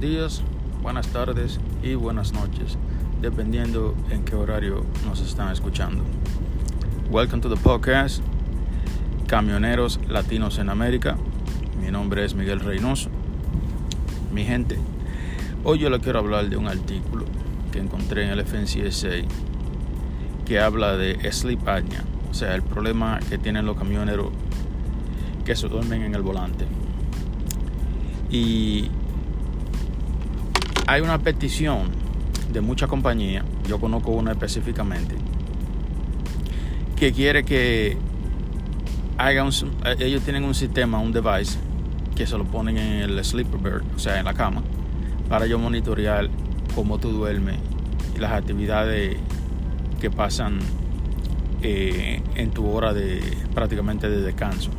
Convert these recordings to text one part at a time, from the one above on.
días, buenas tardes y buenas noches, dependiendo en qué horario nos están escuchando. Welcome to the podcast Camioneros Latinos en América. Mi nombre es Miguel Reynoso. Mi gente, hoy yo le quiero hablar de un artículo que encontré en el FNCSA que habla de sleep apnea, o sea, el problema que tienen los camioneros que se duermen en el volante. Y hay una petición de muchas compañías, yo conozco una específicamente, que quiere que haga un, ellos tienen un sistema, un device, que se lo ponen en el sleeper bird, o sea, en la cama, para yo monitorear cómo tú duermes y las actividades que pasan eh, en tu hora de prácticamente de descanso.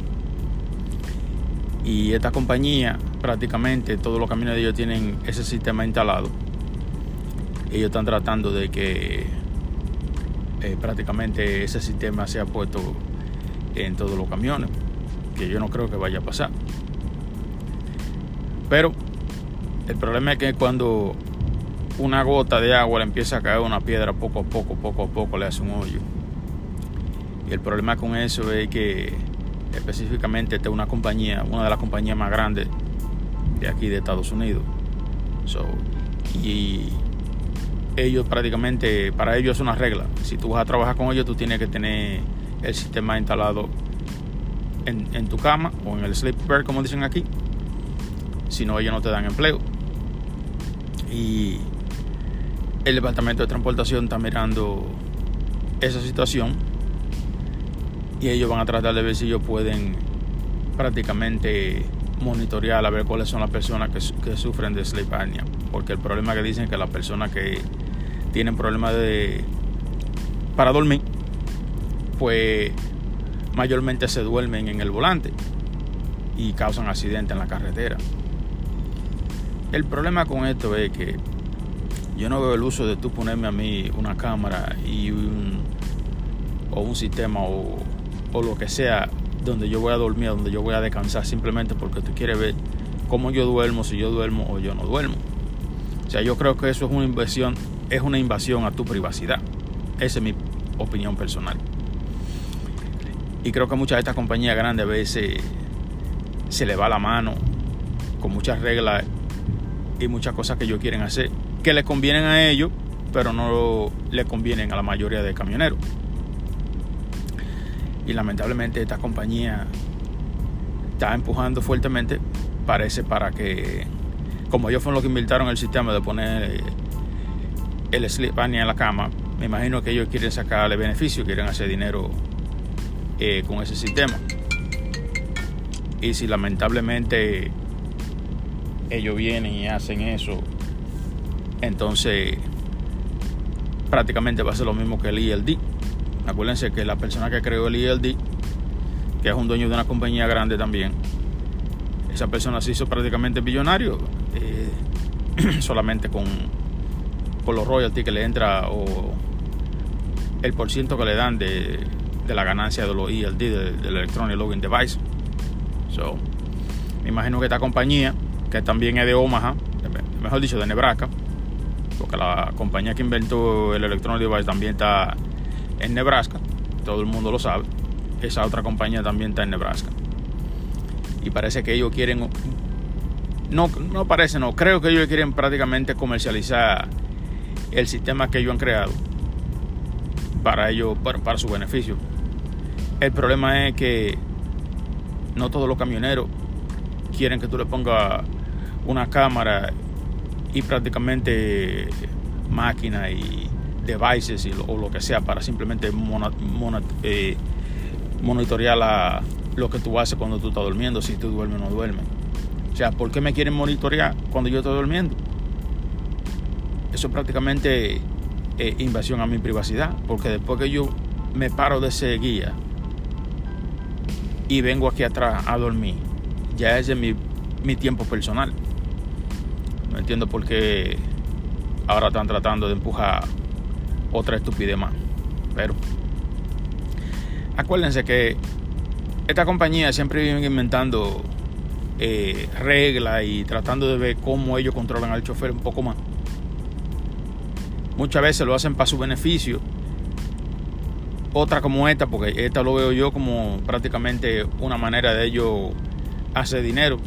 Y esta compañía, prácticamente todos los caminos de ellos tienen ese sistema instalado. Ellos están tratando de que eh, prácticamente ese sistema sea puesto en todos los camiones, que yo no creo que vaya a pasar. Pero el problema es que cuando una gota de agua le empieza a caer una piedra poco a poco, poco a poco le hace un hoyo. Y el problema con eso es que específicamente esta es una compañía, una de las compañías más grandes de aquí de Estados Unidos. y ellos prácticamente, para ellos es una regla. Si tú vas a trabajar con ellos, tú tienes que tener el sistema instalado en, en tu cama o en el sleeper, como dicen aquí. Si no, ellos no te dan empleo. Y el Departamento de Transportación está mirando esa situación y ellos van a tratar de ver si ellos pueden prácticamente monitorear a ver cuáles son las personas que, sufren de sleep apnea. Porque el problema que dicen que las personas que tienen problemas de para dormir pues mayormente se duermen en el volante y causan accidentes en la carretera. El problema con esto es que yo no veo el uso de tú ponerme a mí una cámara y un o un sistema o o lo que sea donde yo voy a dormir, donde yo voy a descansar, simplemente porque tú quieres ver cómo yo duermo, si yo duermo o yo no duermo. O sea, yo creo que eso es una invasión, es una invasión a tu privacidad. Esa es mi opinión personal. Y creo que muchas de estas compañías grandes a veces se le va la mano con muchas reglas y muchas cosas que ellos quieren hacer, que les convienen a ellos, pero no le convienen a la mayoría de camioneros. Y lamentablemente esta compañía está empujando fuertemente, parece para que, como ellos fueron los que inventaron el sistema de poner el sleep en la cama, me imagino que ellos quieren sacarle beneficio, quieren hacer dinero eh, con ese sistema. Y si lamentablemente ellos vienen y hacen eso, entonces prácticamente va a ser lo mismo que el ELD Acuérdense que la persona que creó el ELD, que es un dueño de una compañía grande también, esa persona se hizo prácticamente billonario eh, solamente con por los royalties que le entra o el por ciento que le dan de, la ganancia de los ELD, del Electronic Login Device. So, me imagino que esta compañía, que también es de Omaha, mejor dicho, de Nebraska, porque la compañía que inventó el Electronic Device también está en Nebraska, todo el mundo lo sabe. Esa otra compañía también está en Nebraska. Y parece que ellos quieren, no, no parece, no, creo que ellos quieren prácticamente comercializar el sistema que ellos han creado para ellos, para, para su beneficio. El problema es que no todos los camioneros quieren que tú le pongas una cámara y prácticamente máquina y devices y o lo que sea para simplemente eh, monitorear lo que tú haces cuando tú estás durmiendo, si tú duermes o no duermes. O sea, ¿por qué me quieren monitorear cuando yo estoy durmiendo? Eso es prácticamente eh, invasión a mi privacidad, porque después que yo me paro de ese guía y vengo aquí atrás a dormir, ya es de mi, mi tiempo personal. No entiendo por qué ahora están tratando de empujar otra estupidez más. Pero acuérdense que esta compañía siempre vive inventando eh, reglas y tratando de ver cómo ellos controlan al chofer un poco más. Muchas veces lo hacen para su beneficio. Otra como esta, porque esta lo veo yo como prácticamente una manera de ellos hacer dinero.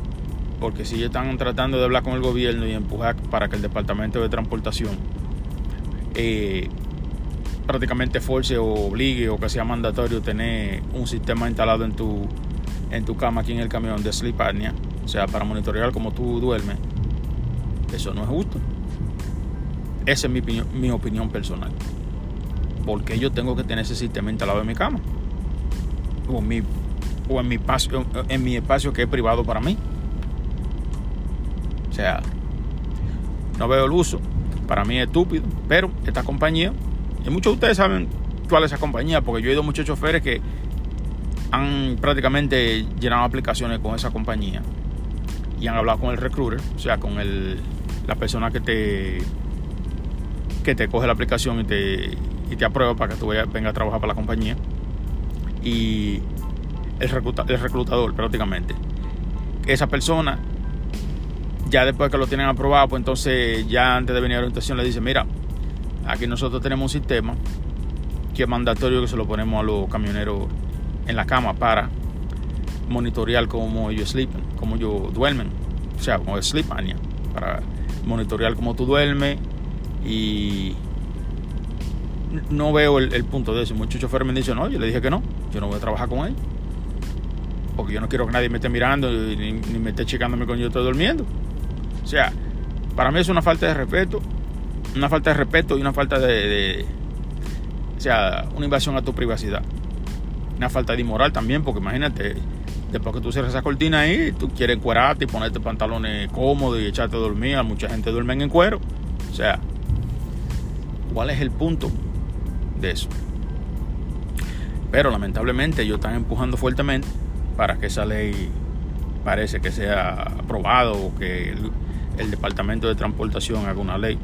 Porque si están tratando de hablar con el gobierno y empujar para que el departamento de transportación eh, prácticamente force o obligue o que sea mandatorio tener un sistema instalado en tu, en tu cama aquí en el camión de sleep apnea, o sea, para monitorear cómo tú duermes, eso no es justo. Esa es mi opinión, mi opinión personal. Porque yo tengo que tener ese sistema instalado en mi cama. O en mi, o en mi, espacio, en mi espacio que es privado para mí. O sea, no veo el uso. Para mí es estúpido. Pero esta compañía, y muchos de ustedes saben cuál es esa compañía, porque yo he ido a muchos choferes que han prácticamente llenado aplicaciones con esa compañía y han hablado con el recruiter, o sea, con el, la persona que te que te coge la aplicación y te, y te aprueba para que tú vengas a trabajar para la compañía. Y el, el reclutador prácticamente. Esa persona, ya después que lo tienen aprobado, pues entonces ya antes de venir a la orientación le dice, mira, aquí nosotros tenemos un sistema que es mandatorio que se lo ponemos a los camioneros en la cama para monitorear cómo ellos sleepen, cómo ellos duermen, o sea, como sleep apnea, para monitorear cómo tú duermes y no veo el, punto de eso. Muchos choferes me dicen, no, yo le dije que no, yo no voy a trabajar con él. Porque yo no quiero que nadie me esté mirando ni, me esté checándome cuando yo estoy durmiendo. O sea, para mí es una falta de respeto, una falta de respeto y una falta de, o sea, una invasión a tu privacidad. Una falta de inmoral también, porque imagínate, después que tú cierras esa cortina ahí, tú quieres encuerarte y ponerte pantalones cómodos y echarte a dormir. Mucha gente duerme en cuero. O sea, ¿cuál es el punto? de eso. Pero lamentablemente ellos están empujando fuertemente para que esa ley parece que sea aprobado o que el, Departamento de Transportación haga una ley.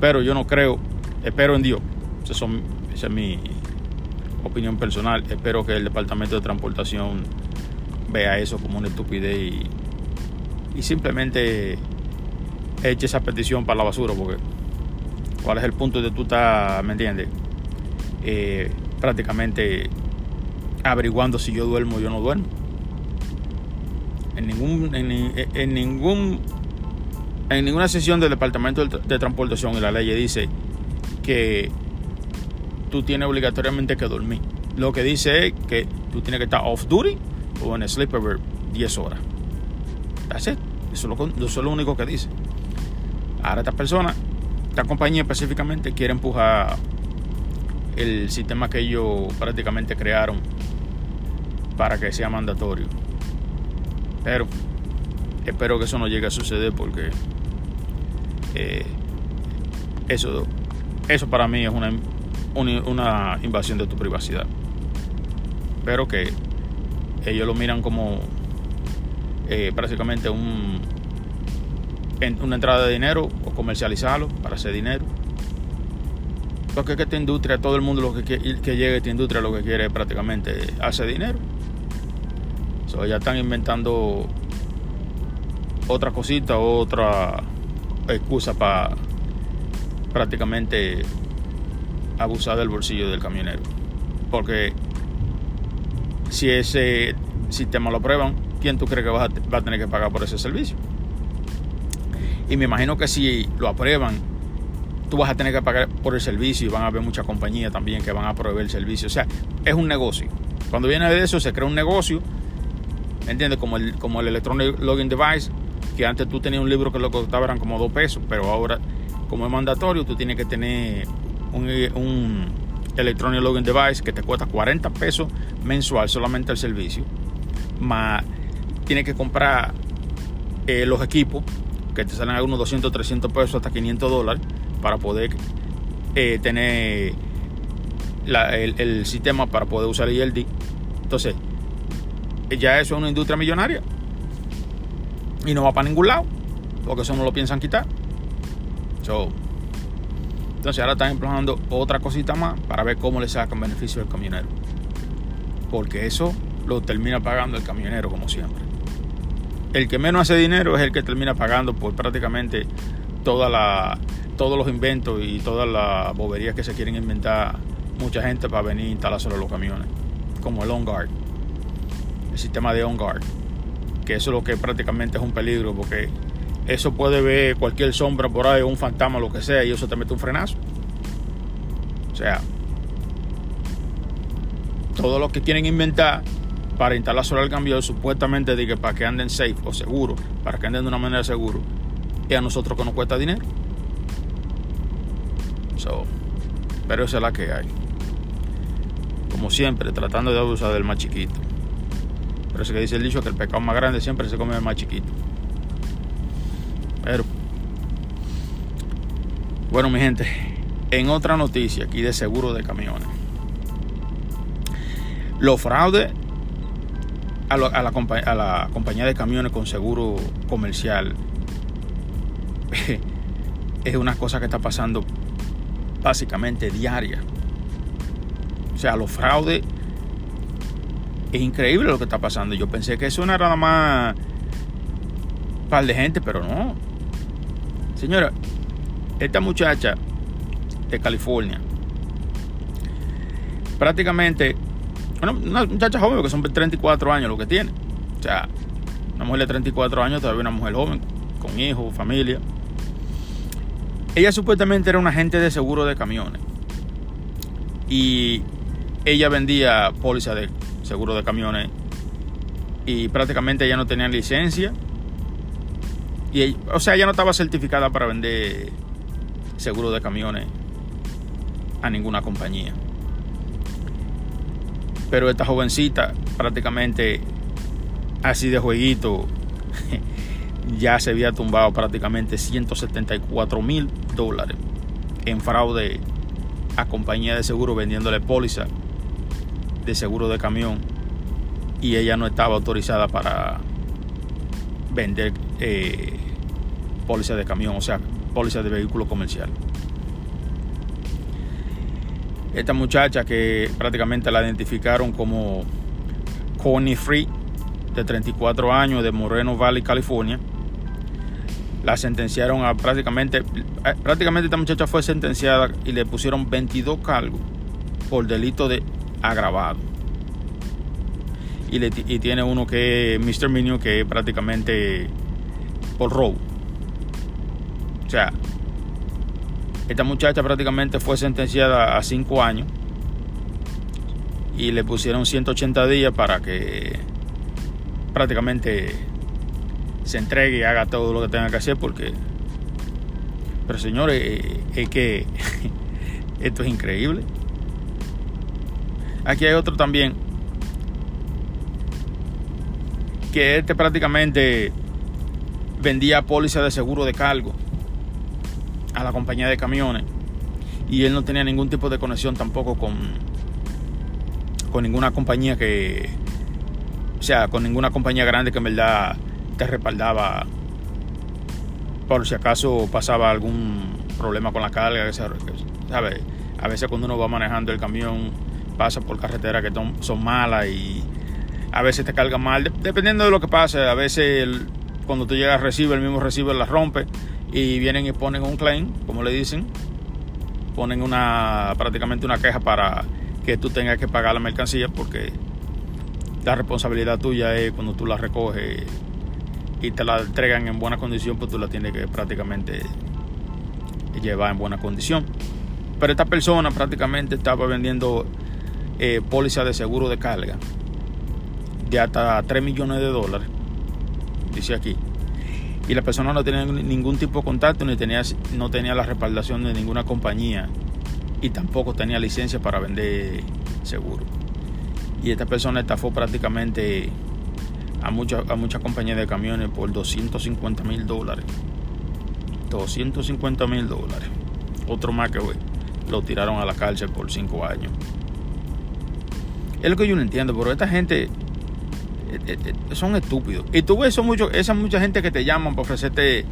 Pero yo no creo, espero en Dios, esa, es mi opinión personal, espero que el Departamento de Transportación vea eso como una estupidez y, y simplemente eche esa petición para la basura porque cuál es el punto de tú estás, ¿me entiendes? Eh, prácticamente averiguando si yo duermo o yo no duermo. En ningún, en, ningún, en ninguna sesión del Departamento de Transportación y la ley dice que tú tienes obligatoriamente que dormir. Lo que dice es que tú tienes que estar off duty o en sleepover 10 horas. Eso es, lo, eso es lo único que dice. Ahora esta persona, esta compañía específicamente quiere empujar el sistema que ellos prácticamente crearon para que sea mandatorio. Pero espero que eso no llegue a suceder porque eh, eso, eso para mí es una, una, invasión de tu privacidad. Pero que ellos lo miran como eh, prácticamente un, una entrada de dinero o comercializarlo para hacer dinero porque que esta industria, todo el mundo lo que, que llegue a esta industria lo que quiere es prácticamente hacer dinero. So, ya están inventando otra cosita, otra excusa para prácticamente abusar del bolsillo del camionero. Porque si ese sistema lo aprueban, ¿quién tú crees que va a tener que pagar por ese servicio? Y me imagino que si lo aprueban tú vas a tener que pagar por el servicio y van a haber muchas compañías también que van a proveer el servicio. O sea, es un negocio. Cuando viene de eso, se crea un negocio, ¿entiendes? Como el, como el Electronic Login Device, que antes tú tenías un libro que lo costaba eran como dos pesos, pero ahora, como es mandatorio, tú tienes que tener un, un Electronic Login Device que te cuesta 40 pesos mensual solamente el servicio, más tienes que comprar eh, los equipos que te salen algunos 200, 300 pesos hasta 500 dólares para poder eh, tener el, sistema para poder usar el ILD. Entonces, ya eso es una industria millonaria y no va para ningún lado porque eso no lo piensan quitar. entonces ahora están empleando otra cosita más para ver cómo le sacan beneficio al camionero. Porque eso lo termina pagando el camionero como siempre. el que menos hace dinero es el que termina pagando por prácticamente toda todos los inventos y todas las boberías que se quieren inventar mucha gente para venir a instalar los camiones, como el on-guard, el sistema de on-guard, que eso es lo que prácticamente es un peligro porque eso puede ver cualquier sombra por ahí, un fantasma, lo que sea, y eso te mete un frenazo. O sea, todo lo que quieren inventar para instalar el cambio supuestamente de para que anden safe o seguro, para que anden de una manera segura, y a nosotros que nos cuesta dinero. So, pero esa es la que hay. Como siempre, tratando de abusar del más chiquito. Pero es que dice el dicho que el pecado más grande siempre se come el más chiquito. Pero, bueno, mi gente, en otra noticia aquí de seguro de camiones. Los fraudes a, la, a, la, compañía de camiones con seguro comercial es una cosa que está pasando básicamente diaria. O sea, los fraudes es increíble lo que está pasando. Yo pensé que eso era nada más un par de gente, pero no. Señora, esta muchacha de California, prácticamente bueno, una muchacha joven, que son 34 años lo que tiene. O sea, una mujer de 34 años, todavía una mujer joven, con hijos, familia. Ella supuestamente era una agente de seguro de camiones. Y ella vendía póliza de seguro de camiones. Y prácticamente ella no tenía licencia. Y o sea, ella no estaba certificada para vender seguro de camiones a ninguna compañía. Pero esta jovencita prácticamente así de jueguito ya se había tumbado prácticamente 174 mil dólares en fraude a compañía de seguro vendiéndole póliza de seguro de camión y ella no estaba autorizada para vender eh, póliza de camión, o sea, póliza de vehículo comercial. Esta muchacha que prácticamente la identificaron como Connie Free, de 34 años, de Moreno Valley, California, la sentenciaron a prácticamente, eh, prácticamente esta muchacha fue sentenciada y le pusieron 22 cargos por delito de agravado. Y, y tiene uno que es Mr. Minio, que es prácticamente por robo. O sea, esta muchacha prácticamente fue sentenciada a 5 años y le pusieron 180 días para que prácticamente se entregue y haga todo lo que tenga que hacer porque pero señores es que esto es increíble aquí hay otro también que este prácticamente vendía póliza de seguro de cargo a la compañía de camiones y él no tenía ningún tipo de conexión tampoco con con ninguna compañía que o sea con ninguna compañía grande que en verdad te respaldaba por si acaso pasaba algún problema con la carga ¿sabe? a veces cuando uno va manejando el camión pasa por carreteras que son malas y a veces te carga mal dependiendo de lo que pase a veces cuando tú llegas recibe el mismo receiver la rompe y vienen y ponen un claim, como le dicen, ponen una prácticamente una queja para que tú tengas que pagar la mercancía porque la responsabilidad tuya es cuando tú la recoges y te la entregan en buena condición, pues tú la tienes que prácticamente llevar en buena condición. Pero esta persona prácticamente estaba vendiendo eh, póliza de seguro de carga de hasta 3 millones de dólares, dice aquí y la persona no tenía ningún tipo de contacto ni tenía, no tenía la respaldación de ninguna compañía y tampoco tenía licencia para vender seguro. Y esta persona estafó prácticamente a muchas a muchas compañías de camiones por 250 mil dólares. 250 mil dólares. Otro más que lo tiraron a la cárcel por 5 años. Es lo que yo no entiendo, pero esta gente eh, eh, eh, son estúpidos. Y tú ves mucho, esa mucha gente que te llaman para ofrecerte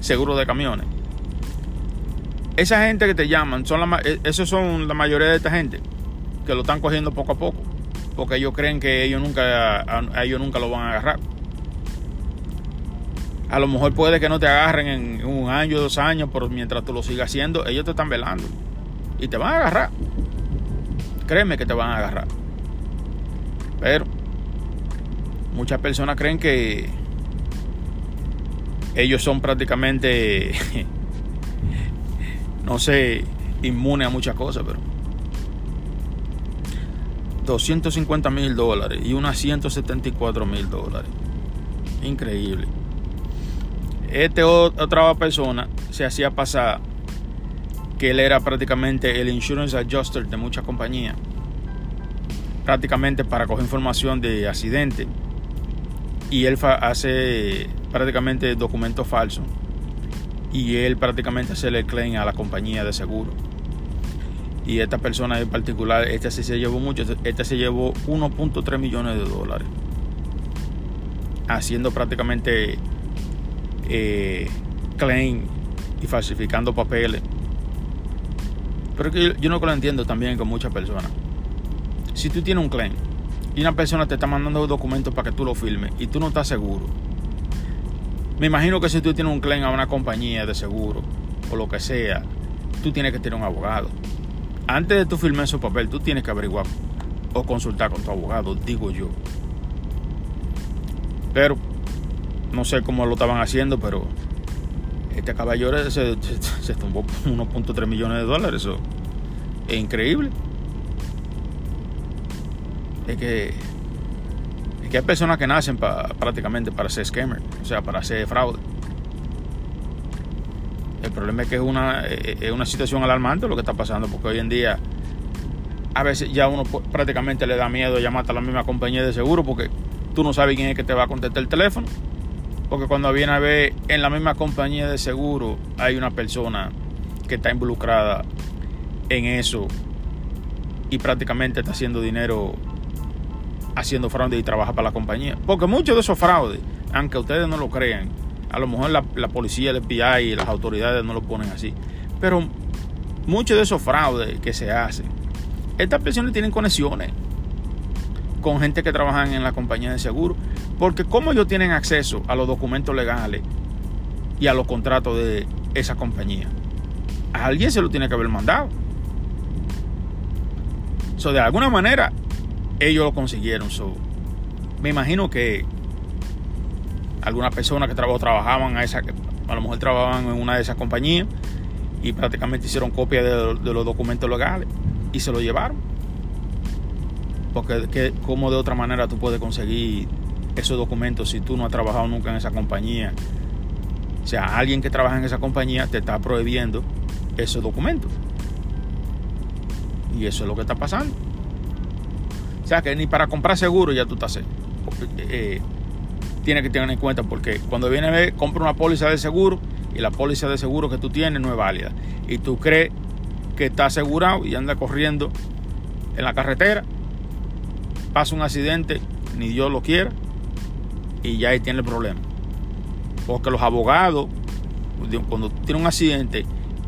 seguro de camiones. Esa gente que te llaman, son la, esos son la mayoría de esta gente que lo están cogiendo poco a poco. Porque ellos creen que ellos nunca, a, ellos nunca lo van a agarrar. A lo mejor puede que no te agarren en un año, dos años, pero mientras tú lo sigas haciendo, ellos te están velando. Y te van a agarrar. Créeme que te van a agarrar. Pero muchas personas creen que ellos son prácticamente, no sé, inmunes a muchas cosas, pero 250 mil dólares y unas 174 mil dólares. Increíble. Este otra persona se hacía pasar que él era prácticamente el insurance adjuster de muchas compañías. Prácticamente para coger información de accidente. Y él hace prácticamente documentos falsos. Y él prácticamente hace el claim a la compañía de seguro. Y esta persona en particular, esta sí se llevó mucho, esta se llevó 1.3 millones de dólares. Haciendo prácticamente eh, claim y falsificando papeles. Pero que yo, no lo entiendo también con muchas personas. Si tú tienes un claim y una persona te está mandando documentos para que tú lo firmes y tú no estás seguro. Me imagino que si tú tienes un claim a una compañía de seguro o lo que sea, tú tienes que tener un abogado. Antes de tú firmar ese papel, tú tienes que averiguar o consultar con tu abogado, digo yo. Pero no sé cómo lo estaban haciendo, pero este caballero se, se, tumbó 1.3 millones de dólares. Eso es increíble. Es que, es que hay personas que nacen prácticamente para ser scammer, o sea, para ser fraude. El problema es que es una, es una situación alarmante lo que está pasando, porque hoy en día a veces ya uno prácticamente le da miedo llamarte a la misma compañía de seguro porque tú no sabes quién es que te va a contestar el teléfono. Porque cuando viene a ver en la misma compañía de seguro hay una persona que está involucrada en eso y prácticamente está haciendo dinero haciendo fraude y trabaja para la compañía. Porque muchos de esos fraudes, aunque ustedes no lo crean, a lo mejor la, policía, el FBI y las autoridades no lo ponen así. Pero muchos de esos fraudes que se hacen, estas personas tienen conexiones con gente que trabaja en la compañía de seguro. Porque como ellos tienen acceso a los documentos legales y a los contratos de esa compañía, a alguien se lo tiene que haber mandado. So, de alguna manera, ellos lo consiguieron. Me imagino que algunas personas que trabajaban a esa, a lo mejor trabajaban en una de esas compañías y prácticamente hicieron copia de, los documentos legales y se lo llevaron. Porque como de otra manera tú puedes conseguir esos documentos si tú no has trabajado nunca en esa compañía. O sea, alguien que trabaja en esa compañía te está prohibiendo esos documentos. Y eso es lo que está pasando. O sea, que ni para comprar seguro ya tú estás... Eh, eh, tienes que tener en cuenta porque cuando viene a ver, compra una póliza de seguro y la póliza de seguro que tú tienes no es válida. Y tú crees que está asegurado y anda corriendo en la carretera, pasa un accidente, ni Dios lo quiera, y ya ahí tiene el problema. Porque los abogados, cuando tiene un accidente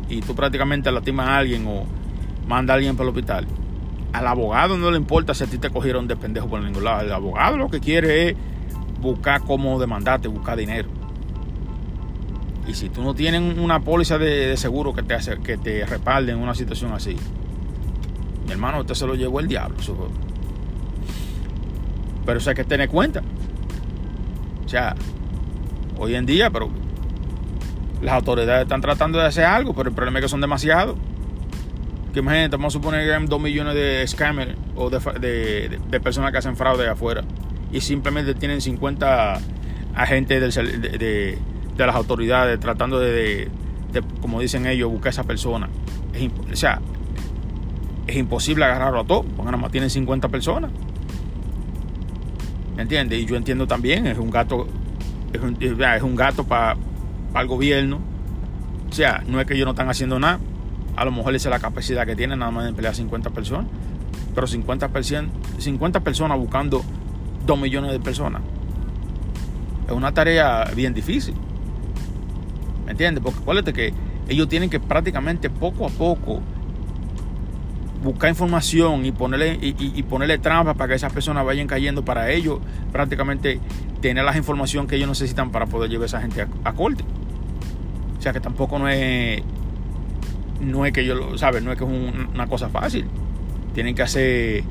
y tú prácticamente lastimas a alguien o manda a alguien para el hospital, al abogado no le importa si a ti te cogieron de pendejo por ningún lado. El abogado lo que quiere es buscar cómo demandarte, buscar dinero. Y si tú no tienes una póliza de, seguro que te hace, que te respalde en una situación así, mi hermano, usted se lo llevó el diablo. Pero eso hay que tener cuenta. O sea, hoy en día, pero las autoridades están tratando de hacer algo, pero el problema es que son demasiados. Que imagínate, vamos a suponer que hay dos millones de scammers o de, personas que hacen fraude afuera y simplemente tienen 50 agentes de, las autoridades tratando de, como dicen ellos, buscar a esa persona. o sea, es imposible agarrarlo a todos, porque nada más tienen 50 personas. ¿Me entiendes? Y yo entiendo también, es un gato, es un, es un gato para el gobierno. O sea, no es que ellos no están haciendo nada. A lo mejor esa es la capacidad que tienen nada más de emplear 50 personas. Pero 50, 50 personas buscando 2 millones de personas. Es una tarea bien difícil. ¿Me entiendes? Porque acuérdate que ellos tienen que prácticamente poco a poco buscar información y ponerle, y, ponerle trampas para que esas personas vayan cayendo para ellos prácticamente tener la información que ellos necesitan para poder llevar a esa gente a, corte. O sea que tampoco no es no es que yo lo sabe, no es que es una cosa fácil. Tienen que hacer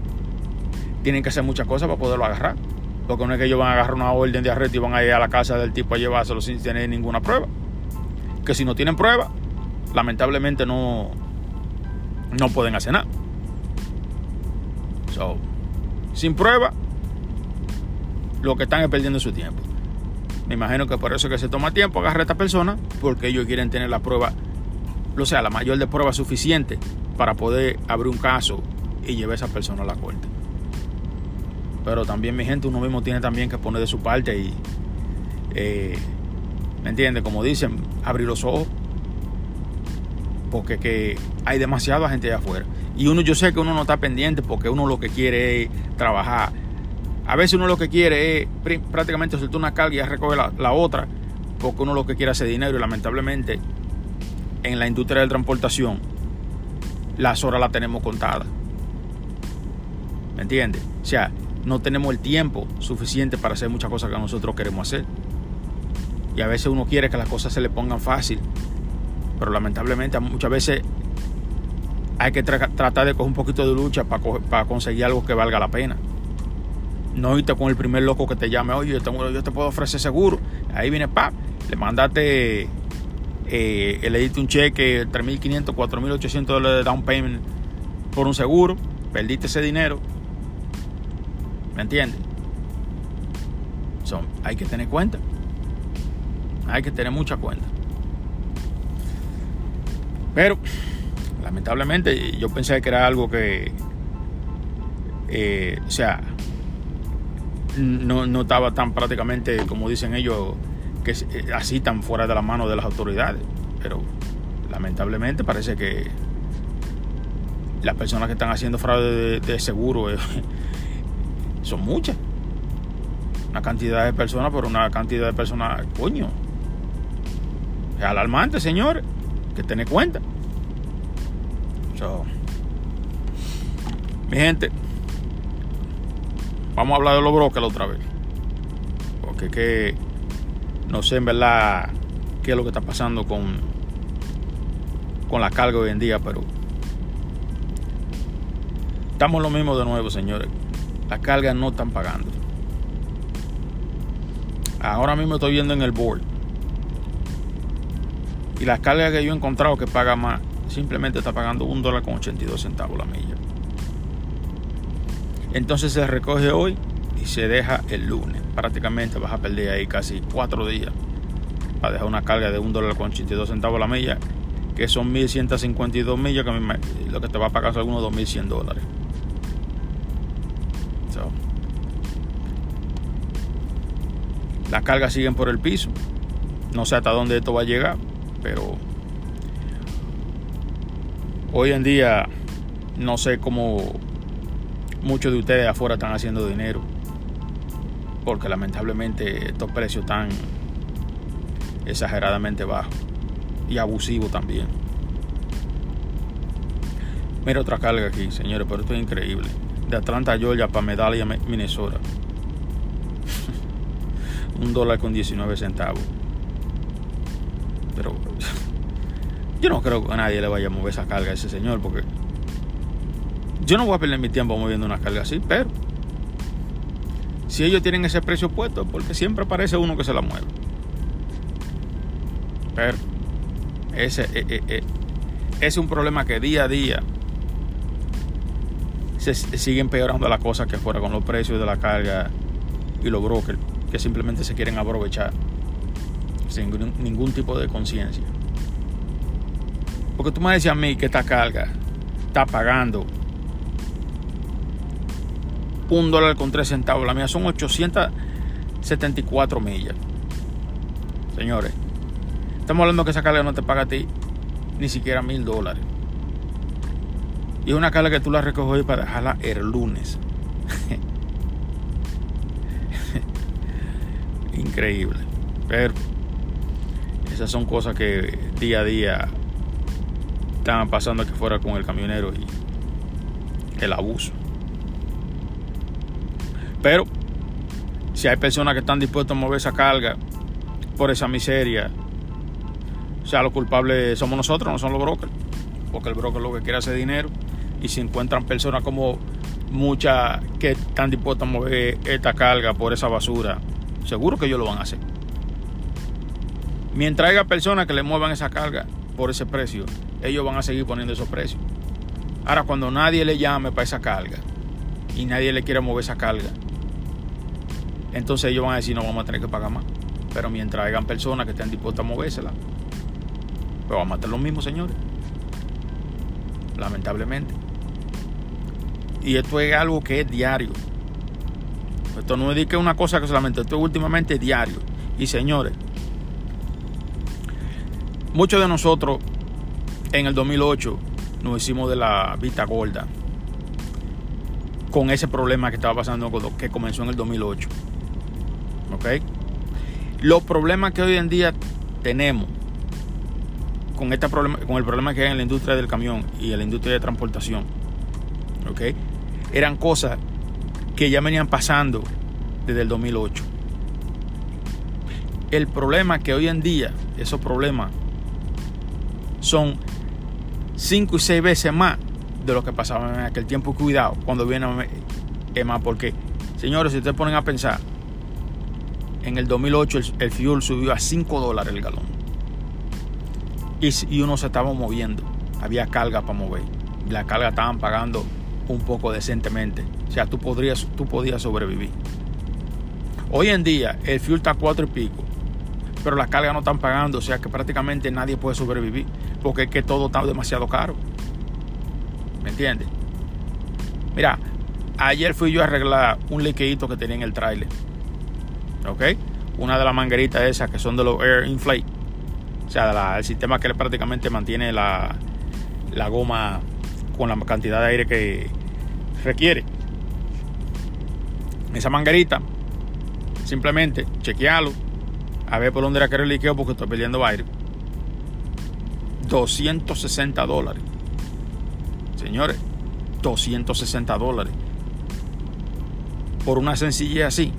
tienen que hacer muchas cosas para poderlo agarrar. Porque no es que ellos van a agarrar una orden de arresto y van a ir a la casa del tipo a llevárselo sin tener ninguna prueba. Que si no tienen prueba, lamentablemente no, no pueden hacer nada. So, sin prueba, lo que están es perdiendo su tiempo. Me imagino que por eso es que se toma tiempo agarrar a esta persona, porque ellos quieren tener la prueba, o sea, la mayor de pruebas suficiente para poder abrir un caso y llevar a esa persona a la corte. Pero también, mi gente, uno mismo tiene también que poner de su parte y, eh, ¿me entiende? Como dicen, abrir los ojos. Porque que hay demasiada gente allá afuera. Y uno, yo sé que uno no está pendiente porque uno lo que quiere es trabajar. A veces uno lo que quiere es prácticamente soltar una carga y recoger la, la otra, porque uno lo que quiere es hacer dinero y lamentablemente en la industria de la transportación las horas las tenemos contadas. ¿Me entiendes? O sea, no tenemos el tiempo suficiente para hacer muchas cosas que nosotros queremos hacer. Y a veces uno quiere que las cosas se le pongan fácil, pero lamentablemente muchas veces hay que tratar de coger un poquito de lucha para, conseguir algo que valga la pena. No irte con el primer loco que te llame, oye, yo te, yo te puedo ofrecer seguro. Ahí viene, pap, le mandaste, eh, le diste un cheque, 3.500, 4.800 dólares de down payment por un seguro, perdiste ese dinero. ¿Me entiendes? hay que tener cuenta. Hay que tener mucha cuenta. Pero lamentablemente yo pensé que era algo que, eh, o sea, no, no, estaba tan prácticamente, como dicen ellos, eh, así tan fuera de la mano de las autoridades. Pero lamentablemente parece que las personas que están haciendo fraude de, seguro eh, son muchas. Una cantidad de personas por una cantidad de personas, coño. Es alarmante, señores, que tener cuenta. Mi gente, vamos a hablar de los brokers otra vez. Porque que no sé en verdad qué es lo que está pasando con, con la carga hoy en día, pero estamos lo mismo de nuevo, señores. Las cargas no están pagando. Ahora mismo estoy viendo en el board. Y las cargas que yo he encontrado que paga más simplemente está pagando un dólar con 82 centavos la milla. Entonces se recoge hoy y se deja el lunes. Prácticamente vas a perder ahí casi cuatro días para dejar una carga de un dólar con 82 centavos la milla, que son 1152 millas, que lo que te va a pagar son algunos 2100 dólares. las cargas siguen por el piso. No sé hasta dónde esto va a llegar, pero Hoy en día no sé cómo muchos de ustedes afuera están haciendo dinero. Porque lamentablemente estos precios están exageradamente bajos. Y abusivos también. Mira otra carga aquí, señores, pero esto es increíble. De Atlanta, Georgia para Medalla, Minnesota. Un dólar con 19 centavos. Pero yo no creo que a nadie le vaya a mover esa carga a ese señor porque yo no voy a perder mi tiempo moviendo una carga así, pero si ellos tienen ese precio puesto, porque siempre aparece uno que se la mueve. Pero ese eh, eh, eh, es un problema que día a día se sigue empeorando la cosa que fuera con los precios de la carga y los brokers que simplemente se quieren aprovechar sin ningún tipo de conciencia. Porque tú me decías a mí que esta carga está pagando un dólar con tres centavos. La mía son 874 millas. Señores, estamos hablando que esa carga no te paga a ti ni siquiera mil dólares. Y es una carga que tú la recoges para dejarla el lunes. Increíble. Pero esas son cosas que día a día estaban pasando aquí fuera con el camionero y el abuso. Pero si hay personas que están dispuestas a mover esa carga por esa miseria, o sea, los culpables somos nosotros, no son los brokers. Porque el broker lo que quiere hacer dinero. Y si encuentran personas como muchas que están dispuestas a mover esta carga por esa basura, seguro que ellos lo van a hacer. Mientras haya personas que le muevan esa carga por ese precio, ellos van a seguir poniendo esos precios. Ahora, cuando nadie le llame para esa carga y nadie le quiere mover esa carga, entonces ellos van a decir no vamos a tener que pagar más. Pero mientras hayan personas que estén dispuestas a movérsela, pues vamos a hacer lo mismo, señores. Lamentablemente. Y esto es algo que es diario. Esto no es que una cosa que solamente, esto es últimamente diario. Y señores, muchos de nosotros en el 2008 nos hicimos de la vista gorda con ese problema que estaba pasando, que comenzó en el 2008. ¿Ok? Los problemas que hoy en día tenemos con, este problema, con el problema que hay en la industria del camión y en la industria de transportación, ¿ok? Eran cosas que ya venían pasando desde el 2008. El problema que hoy en día, esos problemas son 5 y 6 veces más de lo que pasaba en aquel tiempo. Cuidado cuando viene más, porque, señores, si ustedes ponen a pensar, en el 2008 el, fuel subió a 5 dólares el galón. Y, y, uno se estaba moviendo. Había carga para mover. La carga estaban pagando un poco decentemente. O sea, tú, podrías, tú podías sobrevivir. Hoy en día el fuel está a 4 y pico. Pero las cargas no están pagando. O sea que prácticamente nadie puede sobrevivir. Porque es que todo está demasiado caro. ¿Me entiendes? Mira, ayer fui yo a arreglar un liquidito que tenía en el trailer. ¿Ok? Una de las mangueritas esas que son de los Air Inflate. O sea, el sistema que prácticamente mantiene la, la goma con la cantidad de aire que requiere. Esa manguerita, simplemente chequearlo, a ver por dónde era que era el liqueo porque estoy perdiendo aire. 260 dólares. Señores, 260 dólares. Por una sencillez así.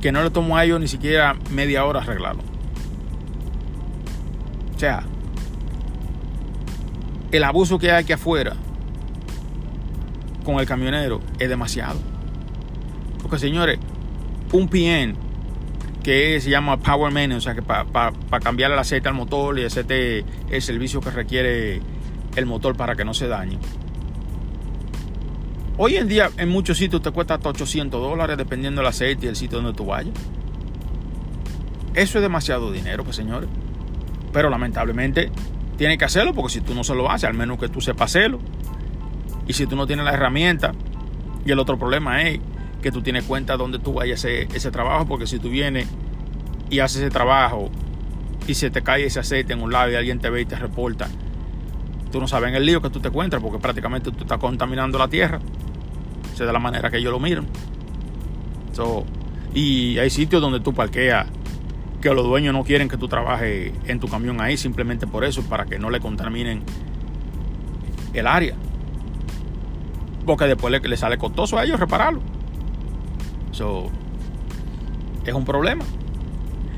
Que no le tomó a ellos ni siquiera media hora arreglarlo. O sea, el abuso que hay aquí afuera con el camionero es demasiado. Porque señores, un PN que se llama Power Man, o sea que para cambiar el aceite al motor y hacerte el servicio que requiere el motor para que no se dañe. Hoy en día en muchos sitios te cuesta hasta 800 dólares dependiendo del aceite y el sitio donde tú vayas. Eso es demasiado dinero, pues señores. Pero lamentablemente tiene que hacerlo porque si tú no se lo haces, al menos que tú sepas hacerlo. Y si tú no tienes la herramienta, y el otro problema es que tú tienes cuenta dónde tú vayas a hacer ese trabajo, porque si tú vienes y haces ese trabajo y se te cae ese aceite en un lado y alguien te ve y te reporta, tú no sabes en el lío que tú te encuentras porque prácticamente tú estás contaminando la tierra. Esa es de la manera que ellos lo miran. y hay sitios donde tú parqueas que los dueños no quieren que tú trabajes en tu camión ahí simplemente por eso, para que no le contaminen el área. Porque después le, le sale costoso a ellos repararlo. So, es un problema.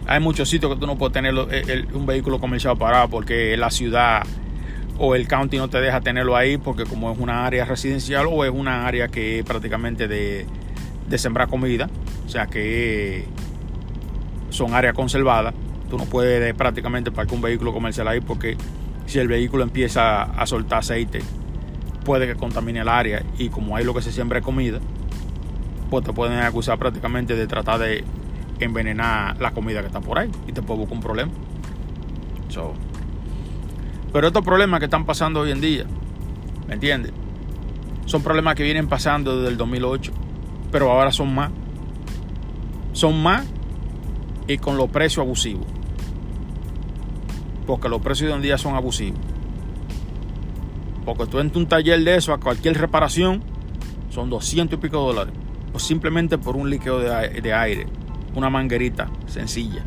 Hay muchos sitios que tú no puedes tener un vehículo comercial parado porque la ciudad o el county no te deja tenerlo ahí porque como es una área residencial o es una área que es prácticamente de, sembrar comida, o sea que son áreas conservadas, tú no puedes prácticamente parquear un vehículo comercial ahí porque si el vehículo empieza a soltar aceite puede que contamine el área y como hay lo que se siembra comida, pues te pueden acusar prácticamente de tratar de envenenar la comida que está por ahí y te puede buscar un problema. Pero estos problemas que están pasando hoy en día, ¿me entiendes? Son problemas que vienen pasando desde el 2008, pero ahora son más. Son más y con los precios abusivos. Porque los precios de hoy en día son abusivos. Porque tú entras un taller de eso a cualquier reparación, son 200 y pico dólares. O simplemente por un líquido de aire una manguerita sencilla.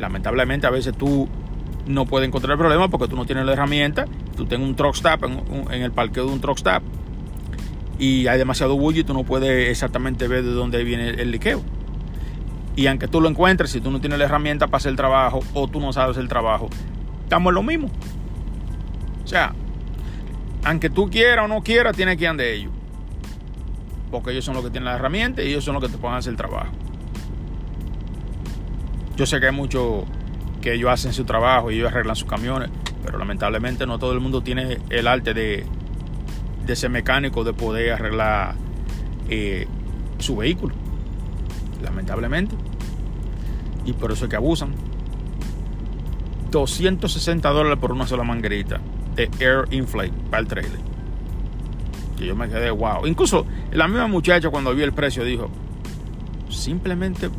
Lamentablemente a veces tú no puede encontrar el problema porque tú no tienes la herramienta. Tú tienes un truck stop en, en el parqueo de un truck stop y hay demasiado bullo y tú no puedes exactamente ver de dónde viene el, liqueo. Y aunque tú lo encuentres, si tú no tienes la herramienta para hacer el trabajo o tú no sabes el trabajo, estamos en lo mismo. O sea, aunque tú quieras o no quieras, tienes que ir de ellos. Porque ellos son los que tienen la herramienta y ellos son los que te pueden hacer el trabajo. Yo sé que hay muchos que ellos hacen su trabajo y ellos arreglan sus camiones, pero lamentablemente no todo el mundo tiene el arte de, de ese mecánico de poder arreglar eh, su vehículo. Lamentablemente. Y por eso es que abusan. 260 dólares por una sola manguerita de Air Inflate para el trailer. Que yo me quedé wow. Incluso la misma muchacha cuando vio el precio dijo, simplemente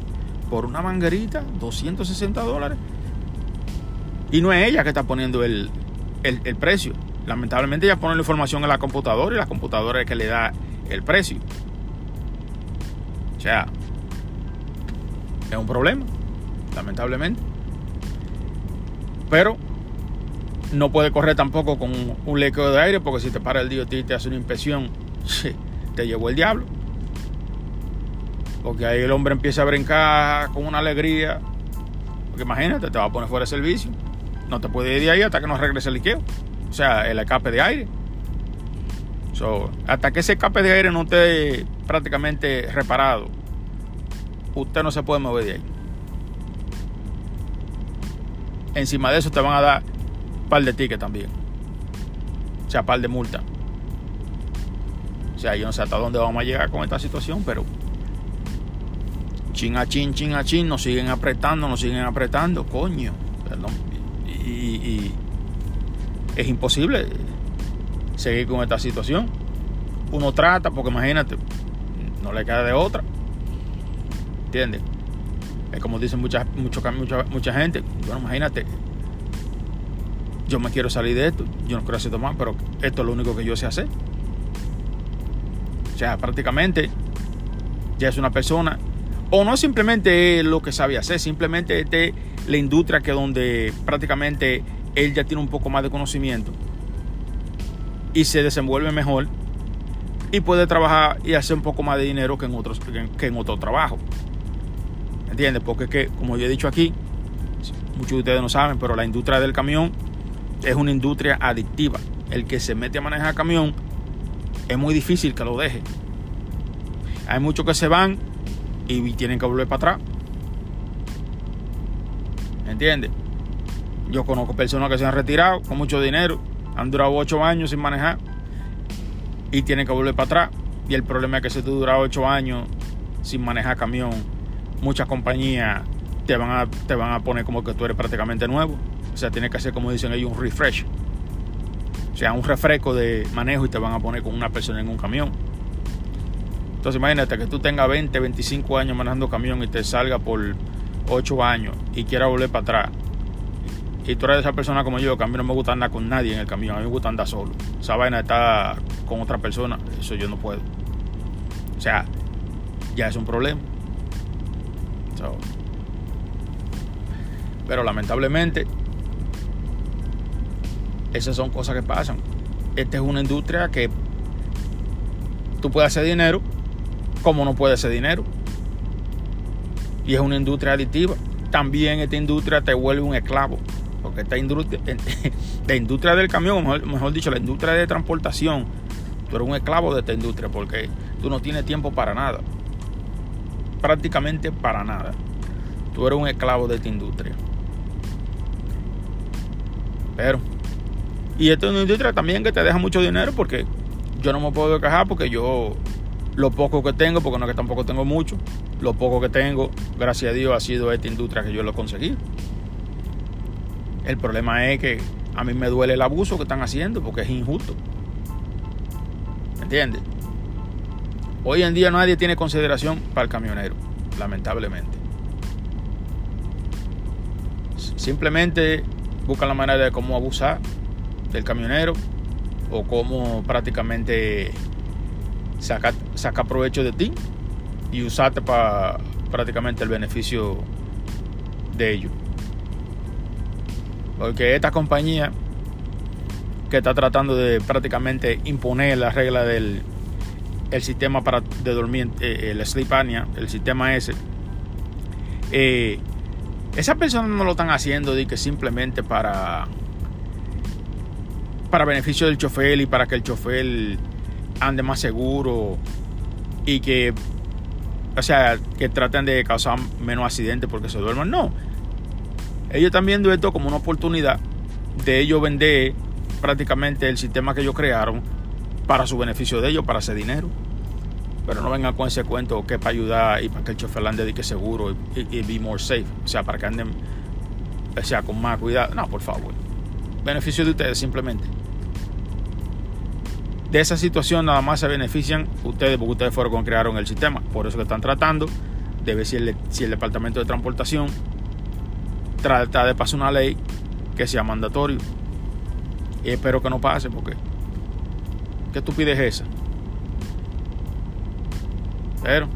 por una manguerita, 260 dólares. Y no es ella que está poniendo el, el, precio. Lamentablemente ella pone la información en la computadora y la computadora es que le da el precio. O sea, es un problema, lamentablemente. Pero no puede correr tampoco con un lequeo de aire porque si te para el DOT y te hace una inspección, te llevó el diablo. Porque ahí el hombre empieza a brincar con una alegría. Porque imagínate, te va a poner fuera de servicio. No te puede ir de ahí hasta que no regrese el liqueo o sea, el escape de aire. hasta que ese escape de aire no esté prácticamente reparado, usted no se puede mover de ahí. Encima de eso te van a dar par de tickets también. O sea, par de multa. O sea, yo no sé hasta dónde vamos a llegar con esta situación, pero chin a chin, chin a chin, nos siguen apretando, nos siguen apretando, coño. Perdón. Y es imposible seguir con esta situación. Uno trata, porque imagínate, no le queda de otra. ¿Entiendes? Es como dicen mucha, mucha, mucha gente. Bueno, imagínate, yo me quiero salir de esto, yo no quiero hacer más, pero esto es lo único que yo sé hacer. O sea, prácticamente ya es una persona, o no simplemente lo que sabe hacer, simplemente es la industria que donde prácticamente él ya tiene un poco más de conocimiento y se desenvuelve mejor y puede trabajar y hacer un poco más de dinero que en otros que en otro trabajo. ¿Entiendes? Porque es que, como yo he dicho aquí, muchos de ustedes no saben, pero la industria del camión es una industria adictiva. El que se mete a manejar camión es muy difícil que lo deje. Hay muchos que se van y tienen que volver para atrás. ¿Entiendes? Yo conozco personas que se han retirado con mucho dinero, han durado ocho años sin manejar y tienen que volver para atrás. Y el problema es que si tú duras ocho años sin manejar camión, muchas compañías te van, a, te van a poner como que tú eres prácticamente nuevo. O sea, tienes que hacer, como dicen ellos, un refresh. O sea, un refresco de manejo y te van a poner con una persona en un camión. Entonces imagínate que tú tengas 20, 25 años manejando camión y te salga por 8 años y quieras volver para atrás y tú eres esa persona como yo, que a mí no me gusta andar con nadie en el camión, a mí me gusta andar solo. Esa vaina está con otra persona, eso yo no puedo. O sea, ya es un problema. pero lamentablemente, esas son cosas que pasan. Esta es una industria que tú puedes hacer dinero como no puedes hacer dinero. Y es una industria adictiva. También esta industria te vuelve un esclavo porque esta industria, la industria del camión, mejor, dicho, la industria de transportación, tú eres un esclavo de esta industria porque tú no tienes tiempo para nada. Prácticamente para nada. Tú eres un esclavo de esta industria. Pero, y esta es una industria también que te deja mucho dinero porque yo no me puedo quejar porque yo lo poco que tengo, porque no es que tampoco tengo mucho, lo poco que tengo, gracias a Dios, ha sido esta industria que yo lo conseguí. El problema es que a mí me duele el abuso que están haciendo porque es injusto. ¿Me entiendes? Hoy en día nadie tiene consideración para el camionero, lamentablemente. Simplemente buscan la manera de cómo abusar del camionero o cómo prácticamente sacar saca provecho de ti y usarte para prácticamente el beneficio de ellos. Porque esta compañía que está tratando de prácticamente imponer la regla del el sistema para de dormir, eh, el sleep apnea, el sistema ese, eh, esas personas no lo están haciendo de que simplemente para para beneficio del chofer y para que el chofer ande más seguro y que o sea que traten de causar menos accidentes porque se duerman no ellos están viendo esto como una oportunidad de ellos vender prácticamente el sistema que ellos crearon para su beneficio de ellos, para hacer dinero. Pero no vengan con ese cuento que para ayudar y para que el chofer ande dedique seguro y, y, be more safe. O sea, para que anden o sea, con más cuidado. No, por favor. Beneficio de ustedes simplemente. De esa situación nada más se benefician ustedes porque ustedes fueron quien crearon el sistema. Por eso que están tratando de ver si el, Departamento de Transportación trata de pasar una ley que sea mandatorio. Espero que no pase porque qué estupidez es esa. Pero,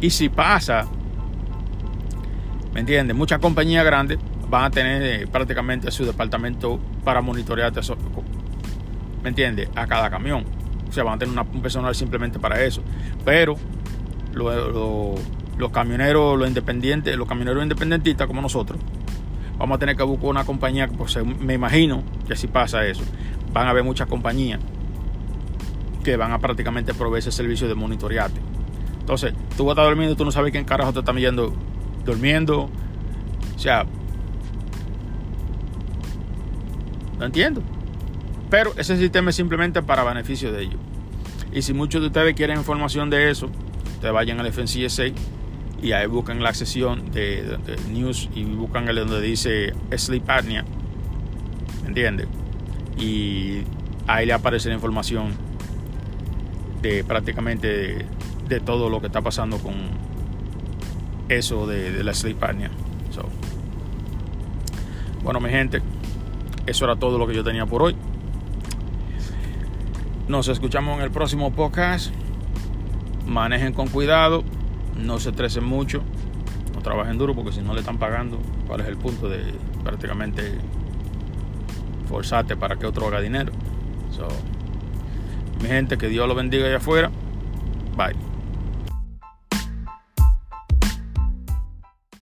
y si pasa, ¿me entiendes? Muchas compañías grandes van a tener eh, prácticamente su departamento para monitorear, ¿me entiendes? A cada camión. O sea, van a tener una, un personal simplemente para eso. Pero lo, lo, los camioneros, los independientes, los camioneros independentistas como nosotros, vamos a tener que buscar una compañía, pues me imagino que si pasa eso, van a haber muchas compañías que van a prácticamente proveer ese servicio de monitorearte. Entonces, tú vas a estar durmiendo tú no sabes quién carajo te está mirando durmiendo. O sea, no entiendo. Pero ese sistema es simplemente para beneficio de ellos. Y si muchos de ustedes quieren información de eso, ustedes vayan al FNCSA y ahí buscan la sesión de, news y buscan el donde dice sleep apnea, ¿me entiendes? Y ahí le aparece la información de prácticamente de, todo lo que está pasando con eso de, la sleep apnea. bueno, mi gente, eso era todo lo que yo tenía por hoy. Nos escuchamos en el próximo podcast. Manejen con cuidado no se estresen mucho, no trabajen duro porque si no le están pagando, ¿cuál es el punto de prácticamente forzarte para que otro haga dinero? mi gente, que Dios lo bendiga allá afuera. Bye.